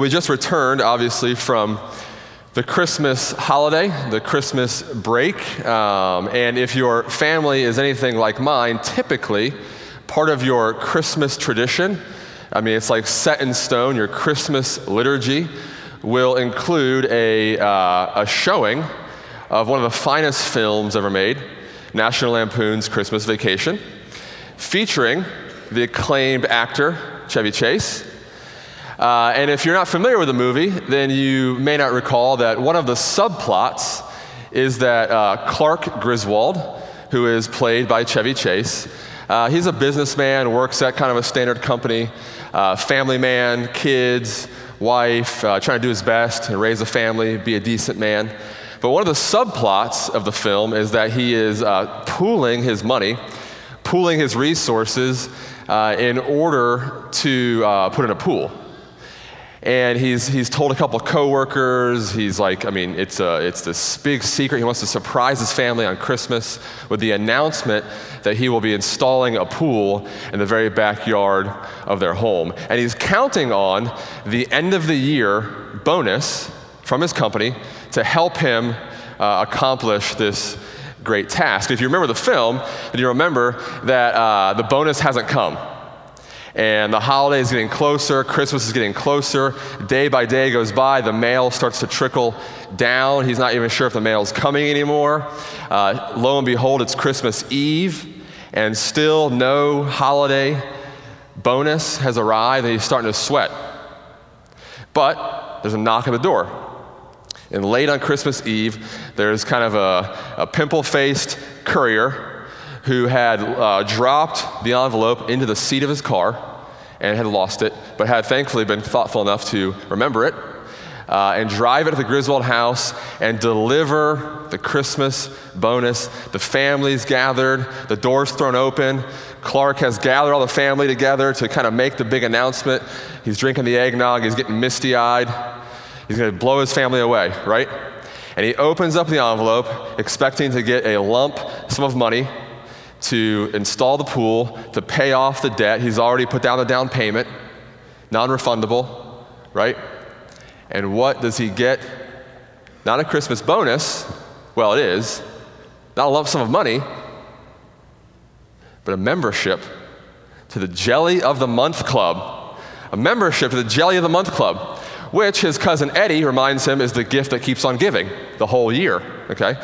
Well, we just returned, obviously, from the Christmas holiday, the Christmas break. Um, and if your family is anything like mine, typically part of your Christmas tradition, I mean, it's like set in stone, your Christmas liturgy will include a, uh, a showing of one of the finest films ever made, National Lampoon's Christmas Vacation, featuring the acclaimed actor Chevy Chase. Uh, and if you're not familiar with the movie, then you may not recall that one of the subplots is that uh, Clark Griswold, who is played by Chevy Chase, uh, he's a businessman, works at kind of a standard company, uh, family man, kids, wife, uh, trying to do his best and raise a family, be a decent man. But one of the subplots of the film is that he is pooling his money, pooling his resources in order to put in a pool. And he's, he's told a couple of coworkers, he's like, I mean, it's, a, it's this big secret. He wants to surprise his family on Christmas with the announcement that he will be installing a pool in the very backyard of their home. And he's counting on the end of the year bonus from his company to help him uh, accomplish this great task. If you remember the film, then you remember that uh, the bonus hasn't come. And the holiday is getting closer, Christmas is getting closer. Day by day goes by, the mail starts to trickle down. He's not even sure if the mail is coming anymore. Uh, lo and behold, it's Christmas Eve, and still no holiday bonus has arrived, and he's starting to sweat. But there's a knock at the door. And late on Christmas Eve, there's kind of a, a pimple faced courier who had uh, dropped the envelope into the seat of his car and had lost it, but had thankfully been thoughtful enough to remember it uh, and drive it to the Griswold house and deliver the Christmas bonus. The family's gathered, the door's thrown open. Clark has gathered all the family together to kind of make the big announcement. He's drinking the eggnog, he's getting misty eyed. He's going to blow his family away, right? And he opens up the envelope, expecting to get a lump sum of money to install the pool, to pay off the debt. He's already put down the down payment, non refundable, right? And what does he get? Not a Christmas bonus, well, it is, not a lump sum of money, but a membership to the Jelly of the Month Club. A membership to the Jelly of the Month Club which his cousin Eddie reminds him is the gift that keeps on giving the whole year, okay?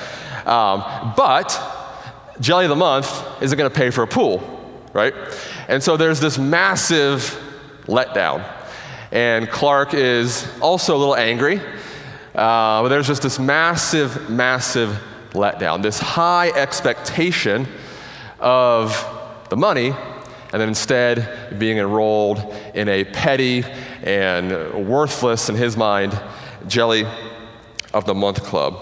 Um, but Jelly of the Month isn't going to pay for a pool, right? And so there's this massive letdown. And Clark is also a little angry, uh, but there's just this massive, massive letdown, this high expectation of the money and then instead being enrolled in a petty and worthless, in his mind, jelly of the month club.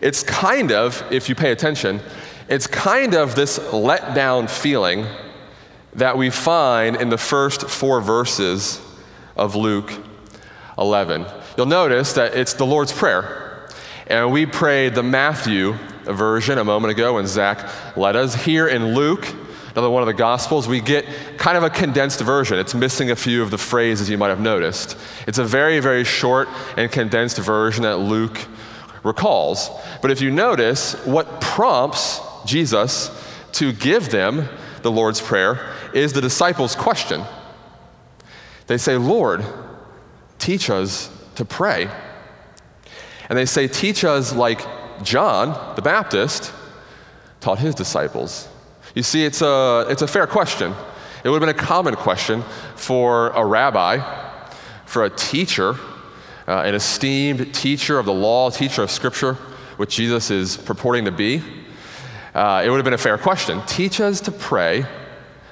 It's kind of, if you pay attention, it's kind of this letdown feeling that we find in the first four verses of Luke 11. You'll notice that it's the Lord's Prayer. And we prayed the Matthew version a moment ago when Zach led us. Here in Luke, another one of the Gospels, we get kind of a condensed version. It's missing a few of the phrases you might have noticed. It's a very, very short and condensed version that Luke recalls. But if you notice, what prompts Jesus to give them the Lord's Prayer is the disciples' question. They say, Lord, teach us to pray. And they say, Teach us like John the Baptist taught his disciples. You see, it's a, it's a fair question. It would have been a common question for a rabbi, for a teacher, uh, an esteemed teacher of the law, teacher of scripture, which Jesus is purporting to be. Uh, it would have been a fair question. Teach us to pray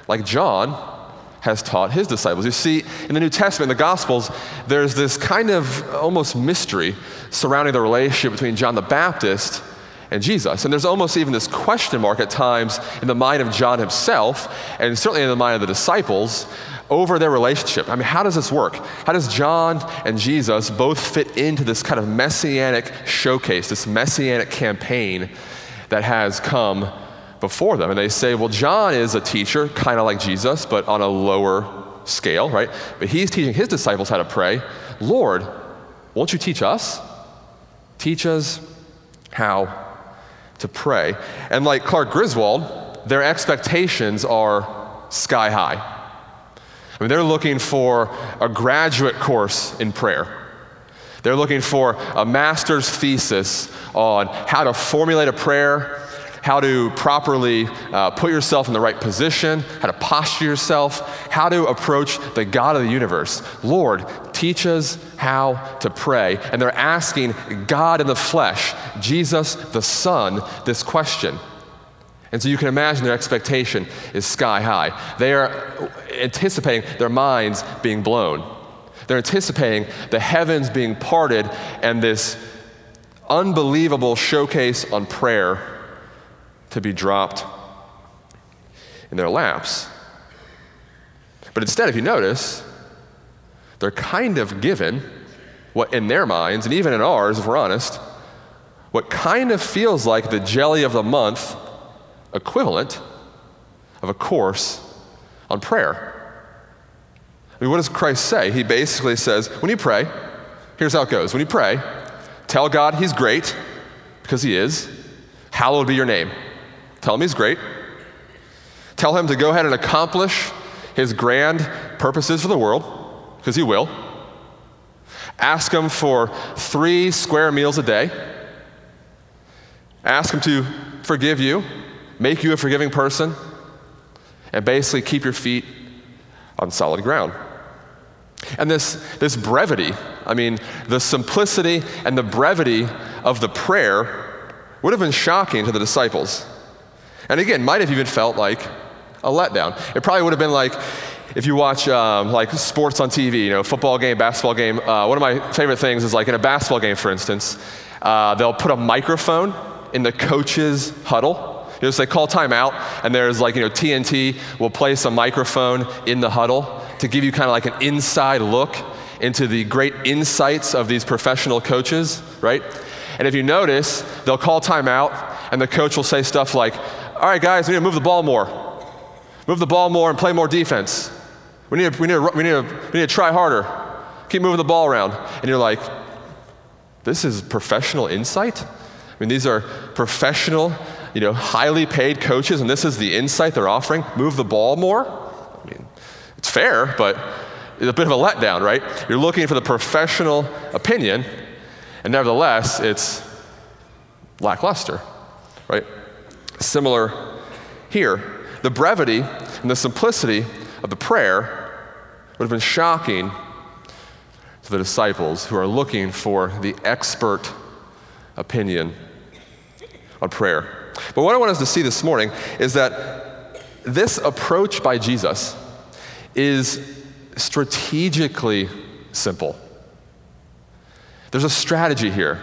like John has taught his disciples. You see, in the New Testament, in the Gospels, there's this kind of almost mystery surrounding the relationship between John the Baptist and Jesus. And there's almost even this question mark at times in the mind of John himself, and certainly in the mind of the disciples, over their relationship. I mean, how does this work? How does John and Jesus both fit into this kind of messianic showcase, this messianic campaign that has come before them? And they say, well, John is a teacher, kind of like Jesus, but on a lower scale, right? But he's teaching his disciples how to pray. Lord, won't you teach us? Teach us how to pray. And like Clark Griswold, their expectations are sky high. I mean, they're looking for a graduate course in prayer. They're looking for a master's thesis on how to formulate a prayer, how to properly uh, put yourself in the right position, how to posture yourself, how to approach the God of the universe. Lord, teach us how to pray. And they're asking God in the flesh, Jesus the Son, this question. And so you can imagine their expectation is sky high. They are anticipating their minds being blown. They're anticipating the heavens being parted and this unbelievable showcase on prayer to be dropped in their laps. But instead, if you notice, they're kind of given what in their minds, and even in ours, if we're honest, what kind of feels like the jelly of the month equivalent of a course on prayer. Mean, what does Christ say? He basically says, when you pray, here's how it goes. When you pray, tell God He's great, because He is. Hallowed be your name. Tell Him He's great. Tell Him to go ahead and accomplish His grand purposes for the world, because He will. Ask Him for three square meals a day. Ask Him to forgive you, make you a forgiving person, and basically keep your feet on solid ground. And this, this brevity, I mean, the simplicity and the brevity of the prayer would have been shocking to the disciples. And again, might have even felt like a letdown. It probably would have been like if you watch um, like sports on TV, you know, football game, basketball game. Uh, one of my favorite things is like in a basketball game, for instance, uh, they'll put a microphone in the coach's huddle you know, so they call timeout, and there's like, you know, TNT will place a microphone in the huddle to give you kind of like an inside look into the great insights of these professional coaches, right? And if you notice, they'll call timeout, and the coach will say stuff like, All right, guys, we need to move the ball more. Move the ball more and play more defense. We need to, we need to, we need to, we need to try harder. Keep moving the ball around. And you're like, This is professional insight? I mean, these are professional you know, highly paid coaches, and this is the insight they're offering move the ball more. It's fair, but it's a bit of a letdown, right? You're looking for the professional opinion, and nevertheless, it's lackluster, right? Similar here. The brevity and the simplicity of the prayer would have been shocking to the disciples who are looking for the expert opinion on prayer. But what I want us to see this morning is that this approach by Jesus is strategically simple. There's a strategy here.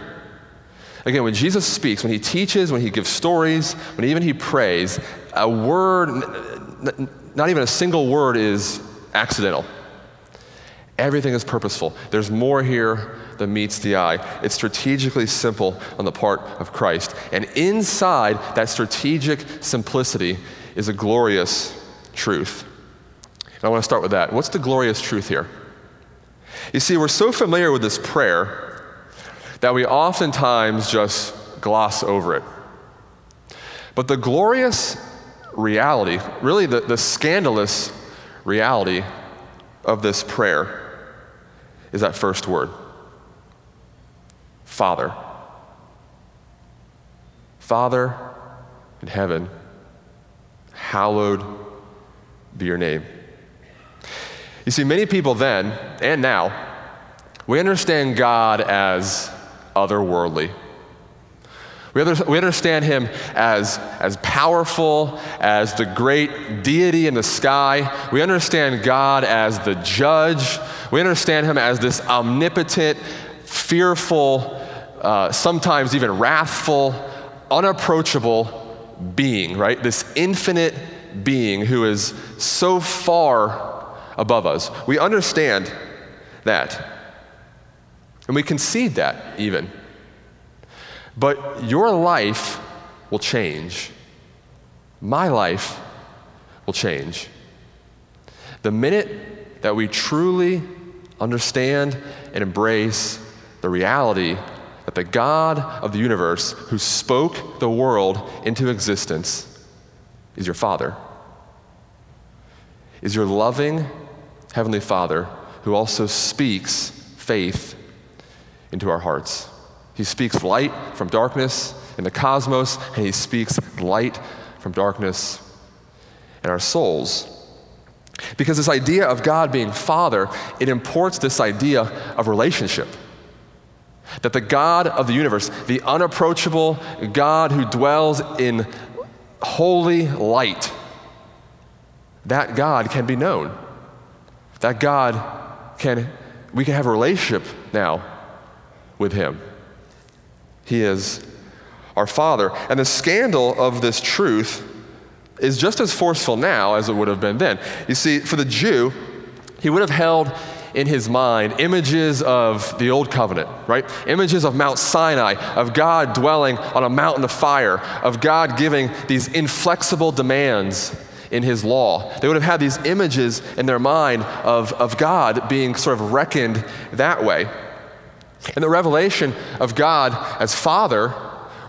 Again, when Jesus speaks, when he teaches, when he gives stories, when even he prays, a word, not even a single word, is accidental. Everything is purposeful. There's more here than meets the eye. It's strategically simple on the part of Christ. And inside that strategic simplicity is a glorious truth. And I want to start with that. What's the glorious truth here? You see, we're so familiar with this prayer that we oftentimes just gloss over it. But the glorious reality, really the, the scandalous reality of this prayer, is that first word Father. Father in heaven, hallowed be your name. You see, many people then and now, we understand God as otherworldly. We, we understand him as, as powerful, as the great deity in the sky. We understand God as the judge. We understand him as this omnipotent, fearful, uh, sometimes even wrathful, unapproachable being, right? This infinite being who is so far above us. We understand that. And we concede that even. But your life will change. My life will change. The minute that we truly understand and embrace the reality that the God of the universe who spoke the world into existence is your Father, is your loving Heavenly Father who also speaks faith into our hearts. He speaks light from darkness in the cosmos, and He speaks light from darkness in our souls. Because this idea of God being Father, it imports this idea of relationship. That the God of the universe, the unapproachable God who dwells in holy light, that God can be known. That God can, we can have a relationship now with Him. He is our Father. And the scandal of this truth is just as forceful now as it would have been then. You see, for the Jew, he would have held in his mind images of the old covenant, right? Images of Mount Sinai, of God dwelling on a mountain of fire, of God giving these inflexible demands in his law. They would have had these images in their mind of, of God being sort of reckoned that way. And the revelation of God as Father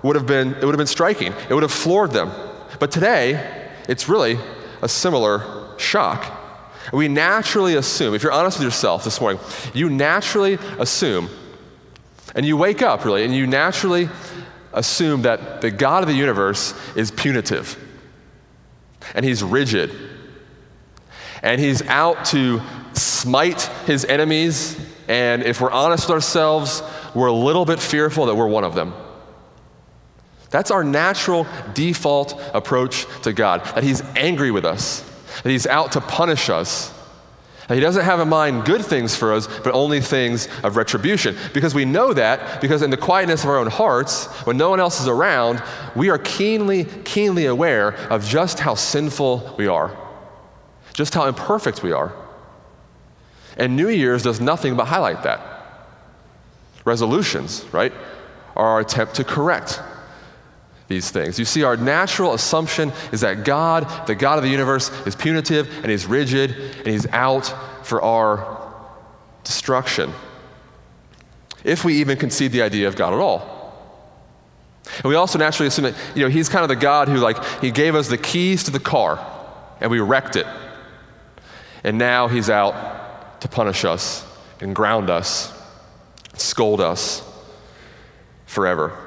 would have been, it would have been striking. It would have floored them. But today, it's really a similar shock. We naturally assume, if you're honest with yourself this morning, you naturally assume, and you wake up really, and you naturally assume that the God of the universe is punitive, and he's rigid, and he's out to smite his enemies, and if we're honest with ourselves, we're a little bit fearful that we're one of them. That's our natural default approach to God, that He's angry with us, that He's out to punish us. He doesn't have in mind good things for us, but only things of retribution. Because we know that, because in the quietness of our own hearts, when no one else is around, we are keenly, keenly aware of just how sinful we are, just how imperfect we are. And New Year's does nothing but highlight that. Resolutions, right, are our attempt to correct these things. You see, our natural assumption is that God, the God of the universe, is punitive and he's rigid and he's out for our destruction. If we even concede the idea of God at all. And we also naturally assume that, you know, he's kind of the God who, like, he gave us the keys to the car and we wrecked it. And now he's out to punish us and ground us, scold us forever.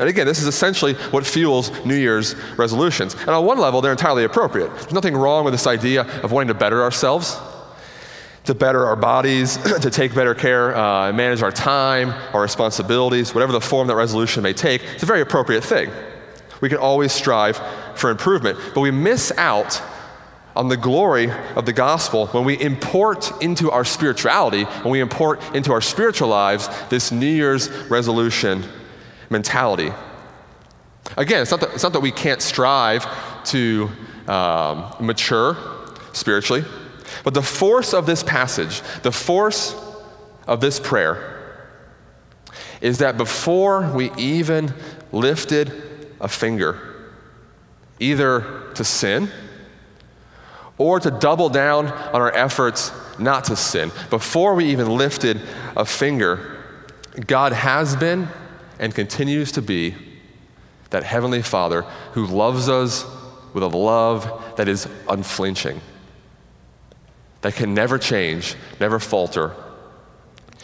And again, this is essentially what fuels New Year's resolutions. And on one level, they're entirely appropriate. There's nothing wrong with this idea of wanting to better ourselves, to better our bodies, to take better care uh, and manage our time, our responsibilities, whatever the form that resolution may take. It's a very appropriate thing. We can always strive for improvement, but we miss out on the glory of the gospel when we import into our spirituality, when we import into our spiritual lives this New Year's resolution mentality. Again, it's not that, it's not that we can't strive to um, mature spiritually, but the force of this passage, the force of this prayer, is that before we even lifted a finger, either to sin or to double down on our efforts not to sin, before we even lifted a finger, God has been and continues to be that Heavenly Father who loves us with a love that is unflinching, that can never change, never falter,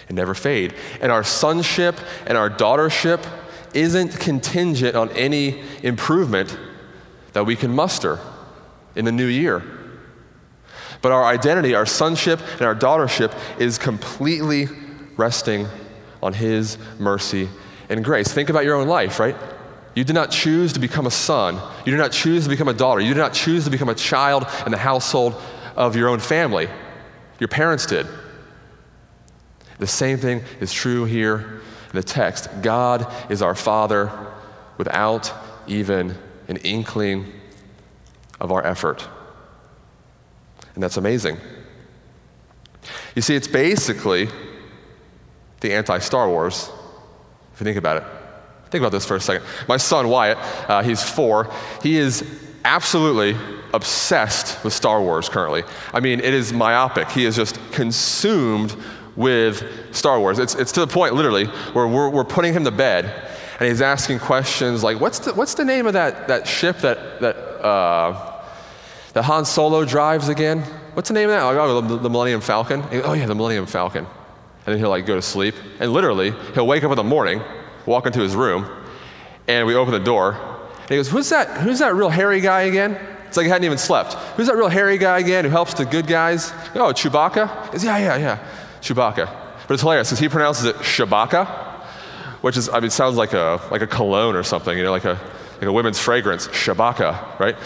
and never fade. And our sonship and our daughtership isn't contingent on any improvement that we can muster in the new year. But our identity, our sonship, and our daughtership is completely resting on His mercy and grace. Think about your own life, right? You did not choose to become a son. You did not choose to become a daughter. You did not choose to become a child in the household of your own family. Your parents did. The same thing is true here in the text. God is our Father without even an inkling of our effort. And that's amazing. You see, it's basically the anti Star Wars if you think about it. Think about this for a second. My son Wyatt, uh, he's four, he is absolutely obsessed with Star Wars currently. I mean, it is myopic. He is just consumed with Star Wars. It's, it's to the point, literally, where we're, we're putting him to bed and he's asking questions like, what's the, what's the name of that, that ship that, that, uh, that Han Solo drives again? What's the name of that? Oh, the, the Millennium Falcon. oh, yeah, the Millennium Falcon. And then he'll like go to sleep. And literally, he'll wake up in the morning, walk into his room, and we open the door. And he goes, Who's that, who's that real hairy guy again? It's like he hadn't even slept. Who's that real hairy guy again who helps the good guys? Oh, Chewbacca? Goes, yeah, yeah, yeah. Chewbacca. But it's hilarious because he pronounces it Shabaka, which is, I mean, sounds like a, like a cologne or something, you know, like a, like a women's fragrance, Shabaka, right?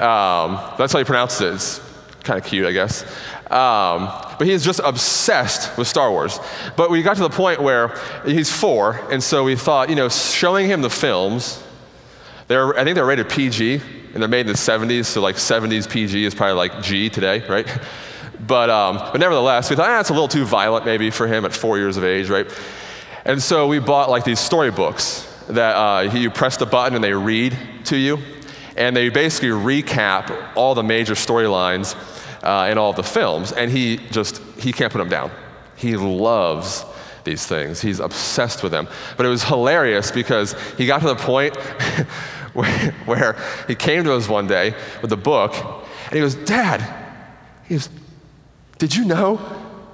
Um, that's how he pronounces it. It's kind of cute, I guess. Um, but he is just obsessed with Star Wars. But we got to the point where he's four, and so we thought, you know, showing him the films, they're, I think they're rated PG, and they're made in the 70s, so like 70s PG is probably like G today, right? But, um, but nevertheless, we thought, ah, it's a little too violent maybe for him at four years of age, right? And so we bought like these storybooks that uh, you press the button and they read to you. And they basically recap all the major storylines uh, in all the films. And he just, he can't put them down. He loves these things. He's obsessed with them. But it was hilarious because he got to the point where, where he came to us one day with a book and he goes, Dad, he goes, did you know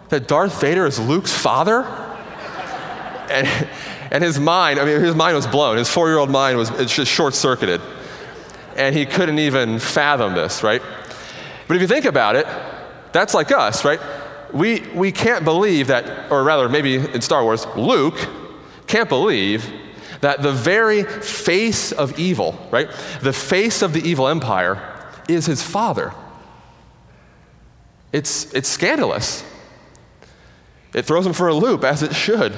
that Darth Vader is Luke's father? and, and his mind, I mean, his mind was blown. His four year old mind was it's just short circuited. And he couldn't even fathom this, right? But if you think about it, that's like us, right? We, we can't believe that, or rather, maybe in Star Wars, Luke can't believe that the very face of evil, right? The face of the evil empire is his father. It's, it's scandalous. It throws him for a loop, as it should.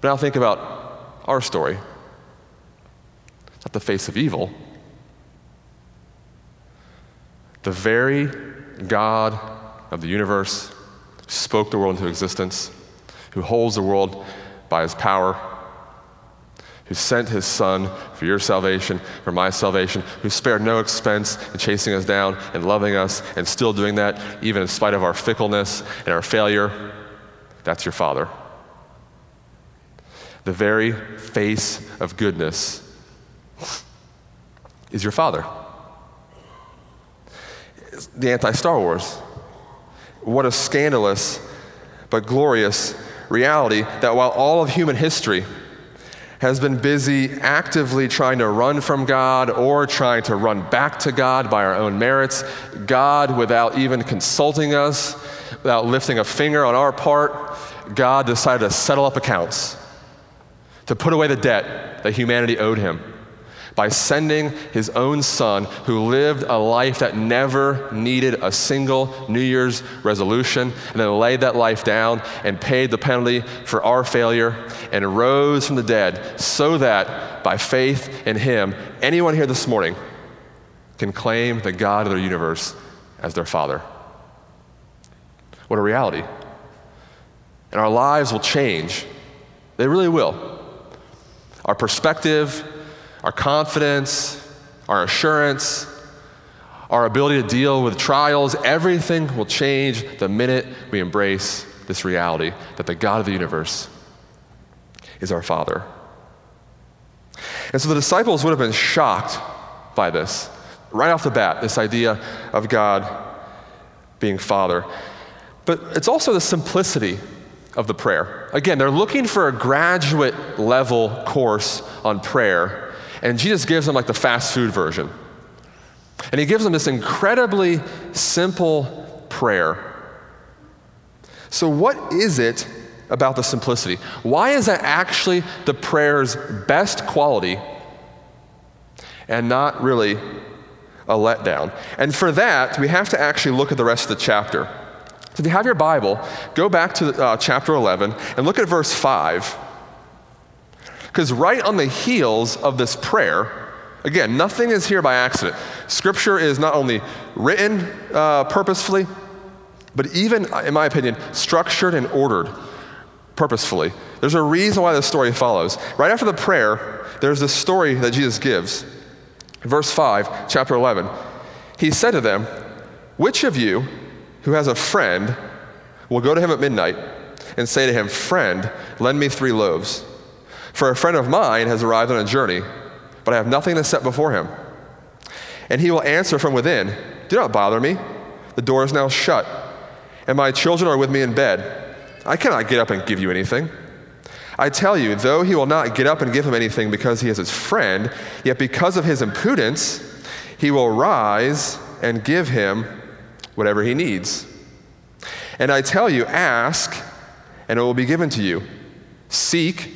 But now think about our story. Not the face of evil. The very God of the universe spoke the world into existence, who holds the world by his power who sent his son for your salvation, for my salvation, who spared no expense in chasing us down and loving us and still doing that, even in spite of our fickleness and our failure. That's your Father. The very face of goodness is your Father. The anti Star Wars. What a scandalous but glorious reality that while all of human history, has been busy actively trying to run from God or trying to run back to God by our own merits. God, without even consulting us, without lifting a finger on our part, God decided to settle up accounts, to put away the debt that humanity owed him by sending his own son who lived a life that never needed a single New Year's resolution and then laid that life down and paid the penalty for our failure and rose from the dead so that by faith in him, anyone here this morning can claim the God of their universe as their father. What a reality. And our lives will change. They really will. Our perspective, our confidence, our assurance, our ability to deal with trials, everything will change the minute we embrace this reality that the God of the universe is our Father. And so the disciples would have been shocked by this right off the bat, this idea of God being Father. But it's also the simplicity of the prayer. Again, they're looking for a graduate level course on prayer and Jesus gives them like the fast food version. And he gives them this incredibly simple prayer. So, what is it about the simplicity? Why is that actually the prayer's best quality and not really a letdown? And for that, we have to actually look at the rest of the chapter. So, if you have your Bible, go back to uh, chapter 11 and look at verse 5. Because right on the heels of this prayer, again, nothing is here by accident. Scripture is not only written uh, purposefully, but even, in my opinion, structured and ordered purposefully. There's a reason why this story follows. Right after the prayer, there's this story that Jesus gives. Verse 5, chapter 11. He said to them, Which of you who has a friend will go to him at midnight and say to him, Friend, lend me three loaves? For a friend of mine has arrived on a journey, but I have nothing to set before him. And he will answer from within, Do not bother me. The door is now shut, and my children are with me in bed. I cannot get up and give you anything. I tell you, though he will not get up and give him anything because he is his friend, yet because of his impudence, he will rise and give him whatever he needs. And I tell you, ask, and it will be given to you. Seek,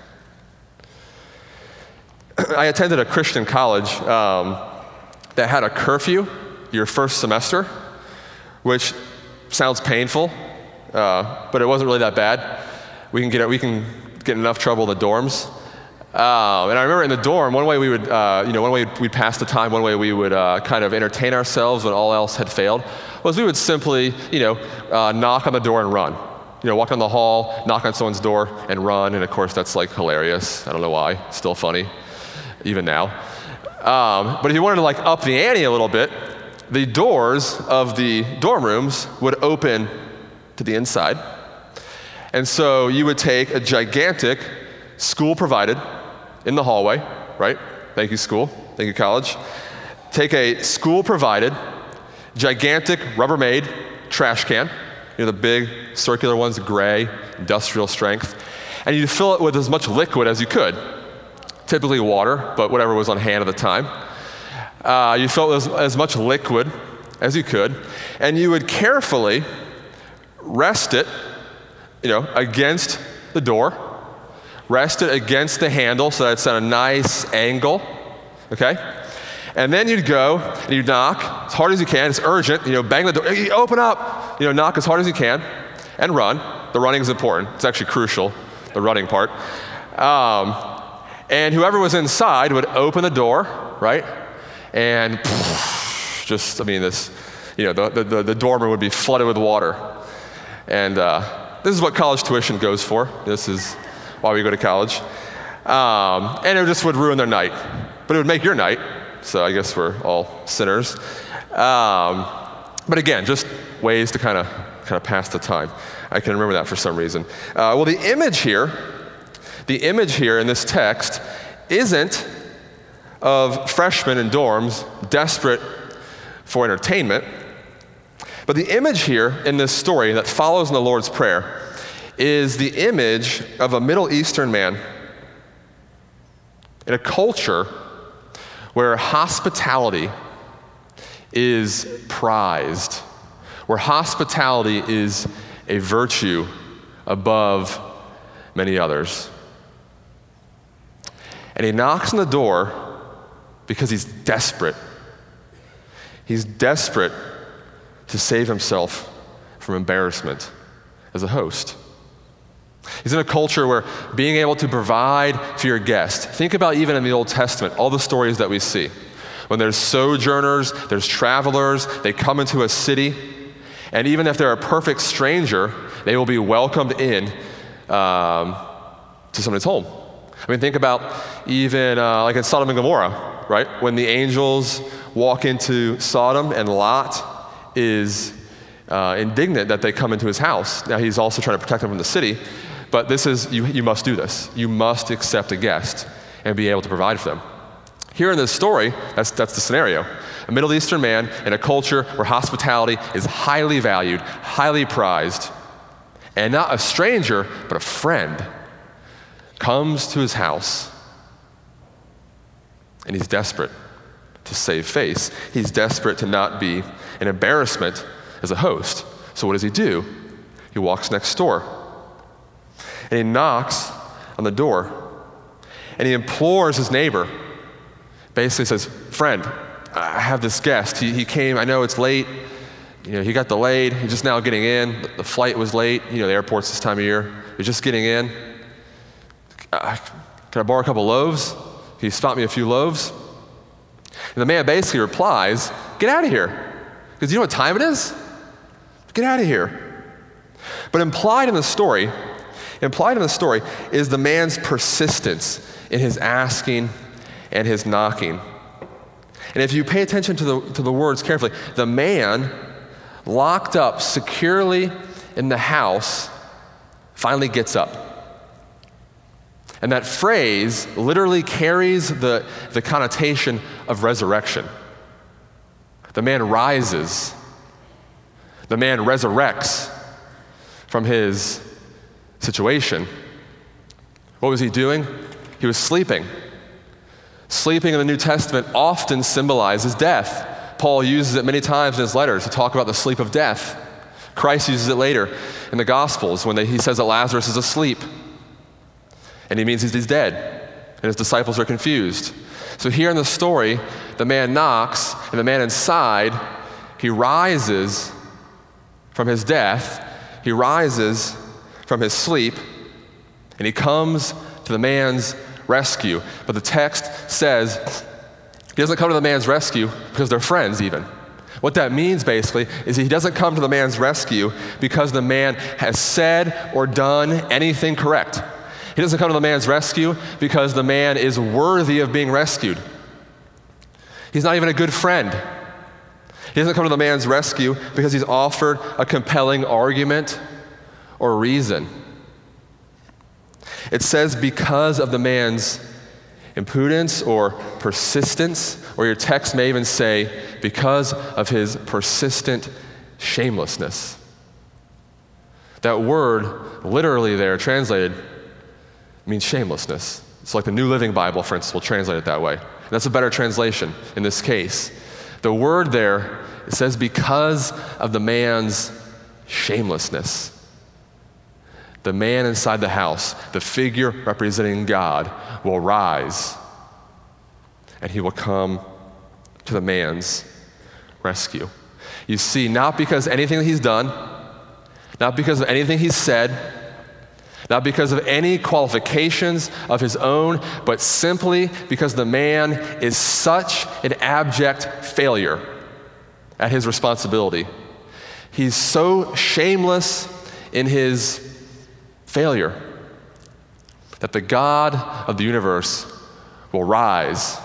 I attended a Christian college um, that had a curfew your first semester, which sounds painful, uh, but it wasn't really that bad. We can get, we can get enough trouble in the dorms. Uh, and I remember in the dorm, one way we would, uh, you know, one way we'd pass the time, one way we would uh, kind of entertain ourselves when all else had failed, was we would simply, you know, uh, knock on the door and run. You know, walk down the hall, knock on someone's door, and run. And of course, that's like hilarious. I don't know why. Still funny, even now. Um, but if you wanted to like up the ante a little bit, the doors of the dorm rooms would open to the inside. And so you would take a gigantic school provided in the hallway, right? Thank you, school. Thank you, college. Take a school provided, gigantic Rubbermaid trash can, you know, the big circular ones, gray, industrial strength, and you'd fill it with as much liquid as you could. Typically water, but whatever was on hand at the time. Uh, you fill it as, as much liquid as you could, and you would carefully rest it, you know, against the door, rest it against the handle so that it's at a nice angle, okay? And then you'd go and you'd knock as hard as you can. It's urgent, you know, bang the door, hey, open up, you know, knock as hard as you can, and run. The running is important. It's actually crucial, the running part. Um, and whoever was inside would open the door, right? and just, I mean, this, you know, the, the, the dormer would be flooded with water. And uh, this is what college tuition goes for. This is why we go to college. Um, and it just would ruin their night. But it would make your night. So I guess we're all sinners. Um, but again, just ways to kind of kind of pass the time. I can remember that for some reason. Uh, well, the image here, the image here in this text isn't of freshmen in dorms desperate for entertainment. But the image here in this story that follows in the Lord's Prayer is the image of a Middle Eastern man in a culture where hospitality is prized, where hospitality is a virtue above many others. And he knocks on the door because he's desperate. He's desperate to save himself from embarrassment as a host. He's in a culture where being able to provide for your guest, think about even in the Old Testament, all the stories that we see. When there's sojourners, there's travelers, they come into a city, and even if they're a perfect stranger, they will be welcomed in um, to somebody's home. I mean, think about even uh, like in Sodom and Gomorrah right? When the angels walk into Sodom and Lot is uh, indignant that they come into his house. Now, he's also trying to protect them from the city, but this is, you, you must do this. You must accept a guest and be able to provide for them. Here in this story, that's, that's the scenario. A Middle Eastern man in a culture where hospitality is highly valued, highly prized, and not a stranger, but a friend comes to his house and he's desperate to save face. He's desperate to not be an embarrassment as a host. So, what does he do? He walks next door and he knocks on the door and he implores his neighbor. Basically, says, Friend, I have this guest. He, he came, I know it's late. You know, he got delayed. He's just now getting in. The flight was late. You know, the airport's this time of year. He's just getting in. Uh, can I borrow a couple loaves? Can you me a few loaves? And the man basically replies, Get out of here. Because you know what time it is? Get out of here. But implied in the story, implied in the story is the man's persistence in his asking and his knocking. And if you pay attention to the, to the words carefully, the man locked up securely in the house finally gets up. And that phrase literally carries the, the connotation of resurrection. The man rises, the man resurrects from his situation. What was he doing? He was sleeping. Sleeping in the New Testament often symbolizes death. Paul uses it many times in his letters to talk about the sleep of death. Christ uses it later in the Gospels when they, he says that Lazarus is asleep. And he means he's dead. And his disciples are confused. So here in the story, the man knocks, and the man inside, he rises from his death, he rises from his sleep, and he comes to the man's rescue. But the text says he doesn't come to the man's rescue because they're friends, even. What that means basically is he doesn't come to the man's rescue because the man has said or done anything correct. He doesn't come to the man's rescue because the man is worthy of being rescued. He's not even a good friend. He doesn't come to the man's rescue because he's offered a compelling argument or reason. It says because of the man's impudence or persistence, or your text may even say because of his persistent shamelessness. That word, literally there translated, means shamelessness. It's like the New Living Bible, for instance, will translate it that way. And that's a better translation in this case. The word there, it says because of the man's shamelessness. The man inside the house, the figure representing God, will rise and he will come to the man's rescue. You see, not because anything that he's done, not because of anything he's said, not because of any qualifications of his own, but simply because the man is such an abject failure at his responsibility. He's so shameless in his failure that the God of the universe will rise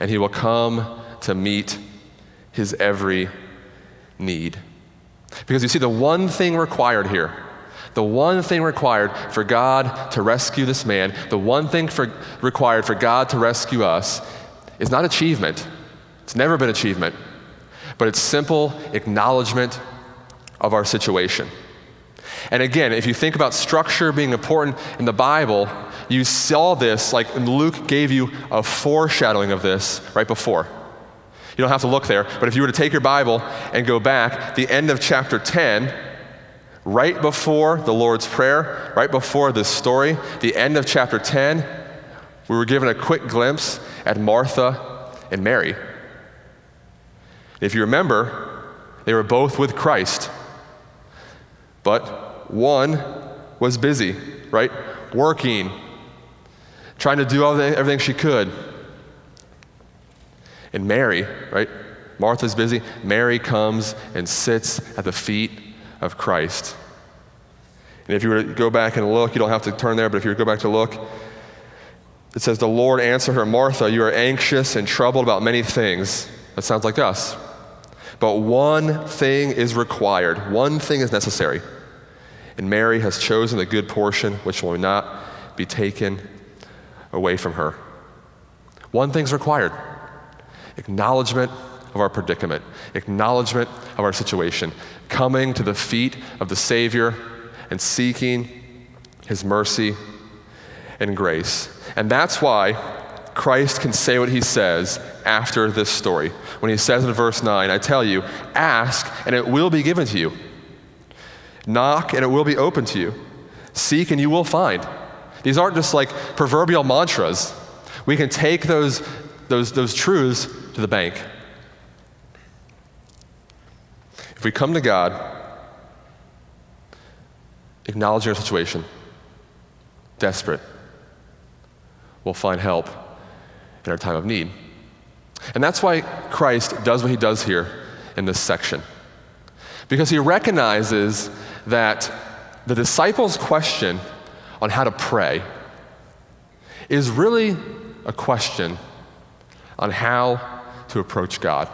and he will come to meet his every need. Because you see, the one thing required here, the one thing required for God to rescue this man, the one thing for, required for God to rescue us is not achievement. It's never been achievement, but it's simple acknowledgement of our situation. And again, if you think about structure being important in the Bible, you saw this, like Luke gave you a foreshadowing of this right before. You don't have to look there, but if you were to take your Bible and go back, the end of chapter 10, right before the Lord's Prayer, right before this story, the end of chapter 10, we were given a quick glimpse at Martha and Mary. If you remember, they were both with Christ, but one was busy, right? Working, trying to do everything she could. And Mary, right? Martha's busy. Mary comes and sits at the feet of Christ. And if you were to go back and look, you don't have to turn there, but if you were to go back to look, it says, The Lord answered her, Martha, you are anxious and troubled about many things. That sounds like us. But one thing is required, one thing is necessary. And Mary has chosen the good portion which will not be taken away from her. One thing's required acknowledgement of our predicament, acknowledgement of our situation, coming to the feet of the Savior and seeking His mercy and grace. And that's why Christ can say what He says after this story. When He says in verse 9, I tell you, ask and it will be given to you. Knock and it will be open to you. Seek and you will find. These aren't just like proverbial mantras. We can take those those, those truths to the bank. If we come to God, acknowledging our situation, desperate, we'll find help in our time of need. And that's why Christ does what he does here in this section. Because he recognizes that the disciples' question on how to pray is really a question on how to approach God.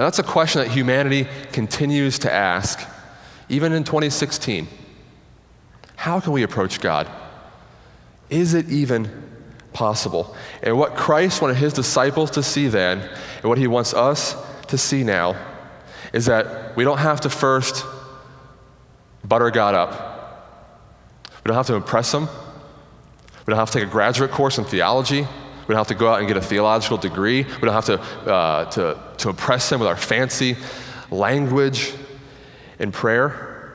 And that's a question that humanity continues to ask, even in 2016. How can we approach God? Is it even possible? And what Christ wanted his disciples to see then, and what he wants us to see now, is that we don't have to first butter God up. We don't have to impress him. We don't have to take a graduate course in theology. We don't have to go out and get a theological degree. We don't have to, uh, to, to impress him with our fancy language and prayer.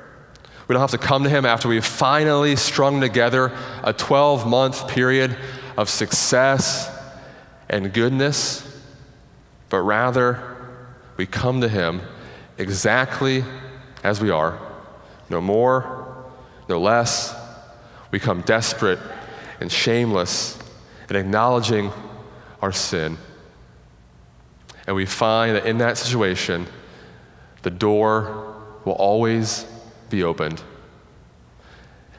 We don't have to come to him after we've finally strung together a 12 month period of success and goodness, but rather we come to him exactly as we are no more, no less. We come desperate and shameless and acknowledging our sin. And we find that in that situation, the door will always be opened.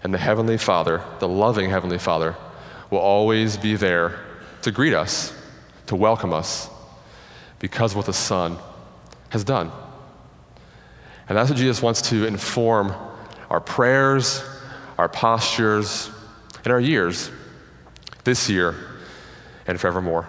And the Heavenly Father, the loving Heavenly Father, will always be there to greet us, to welcome us, because of what the Son has done. And that's what Jesus wants to inform our prayers, our postures, and our years this year and forevermore.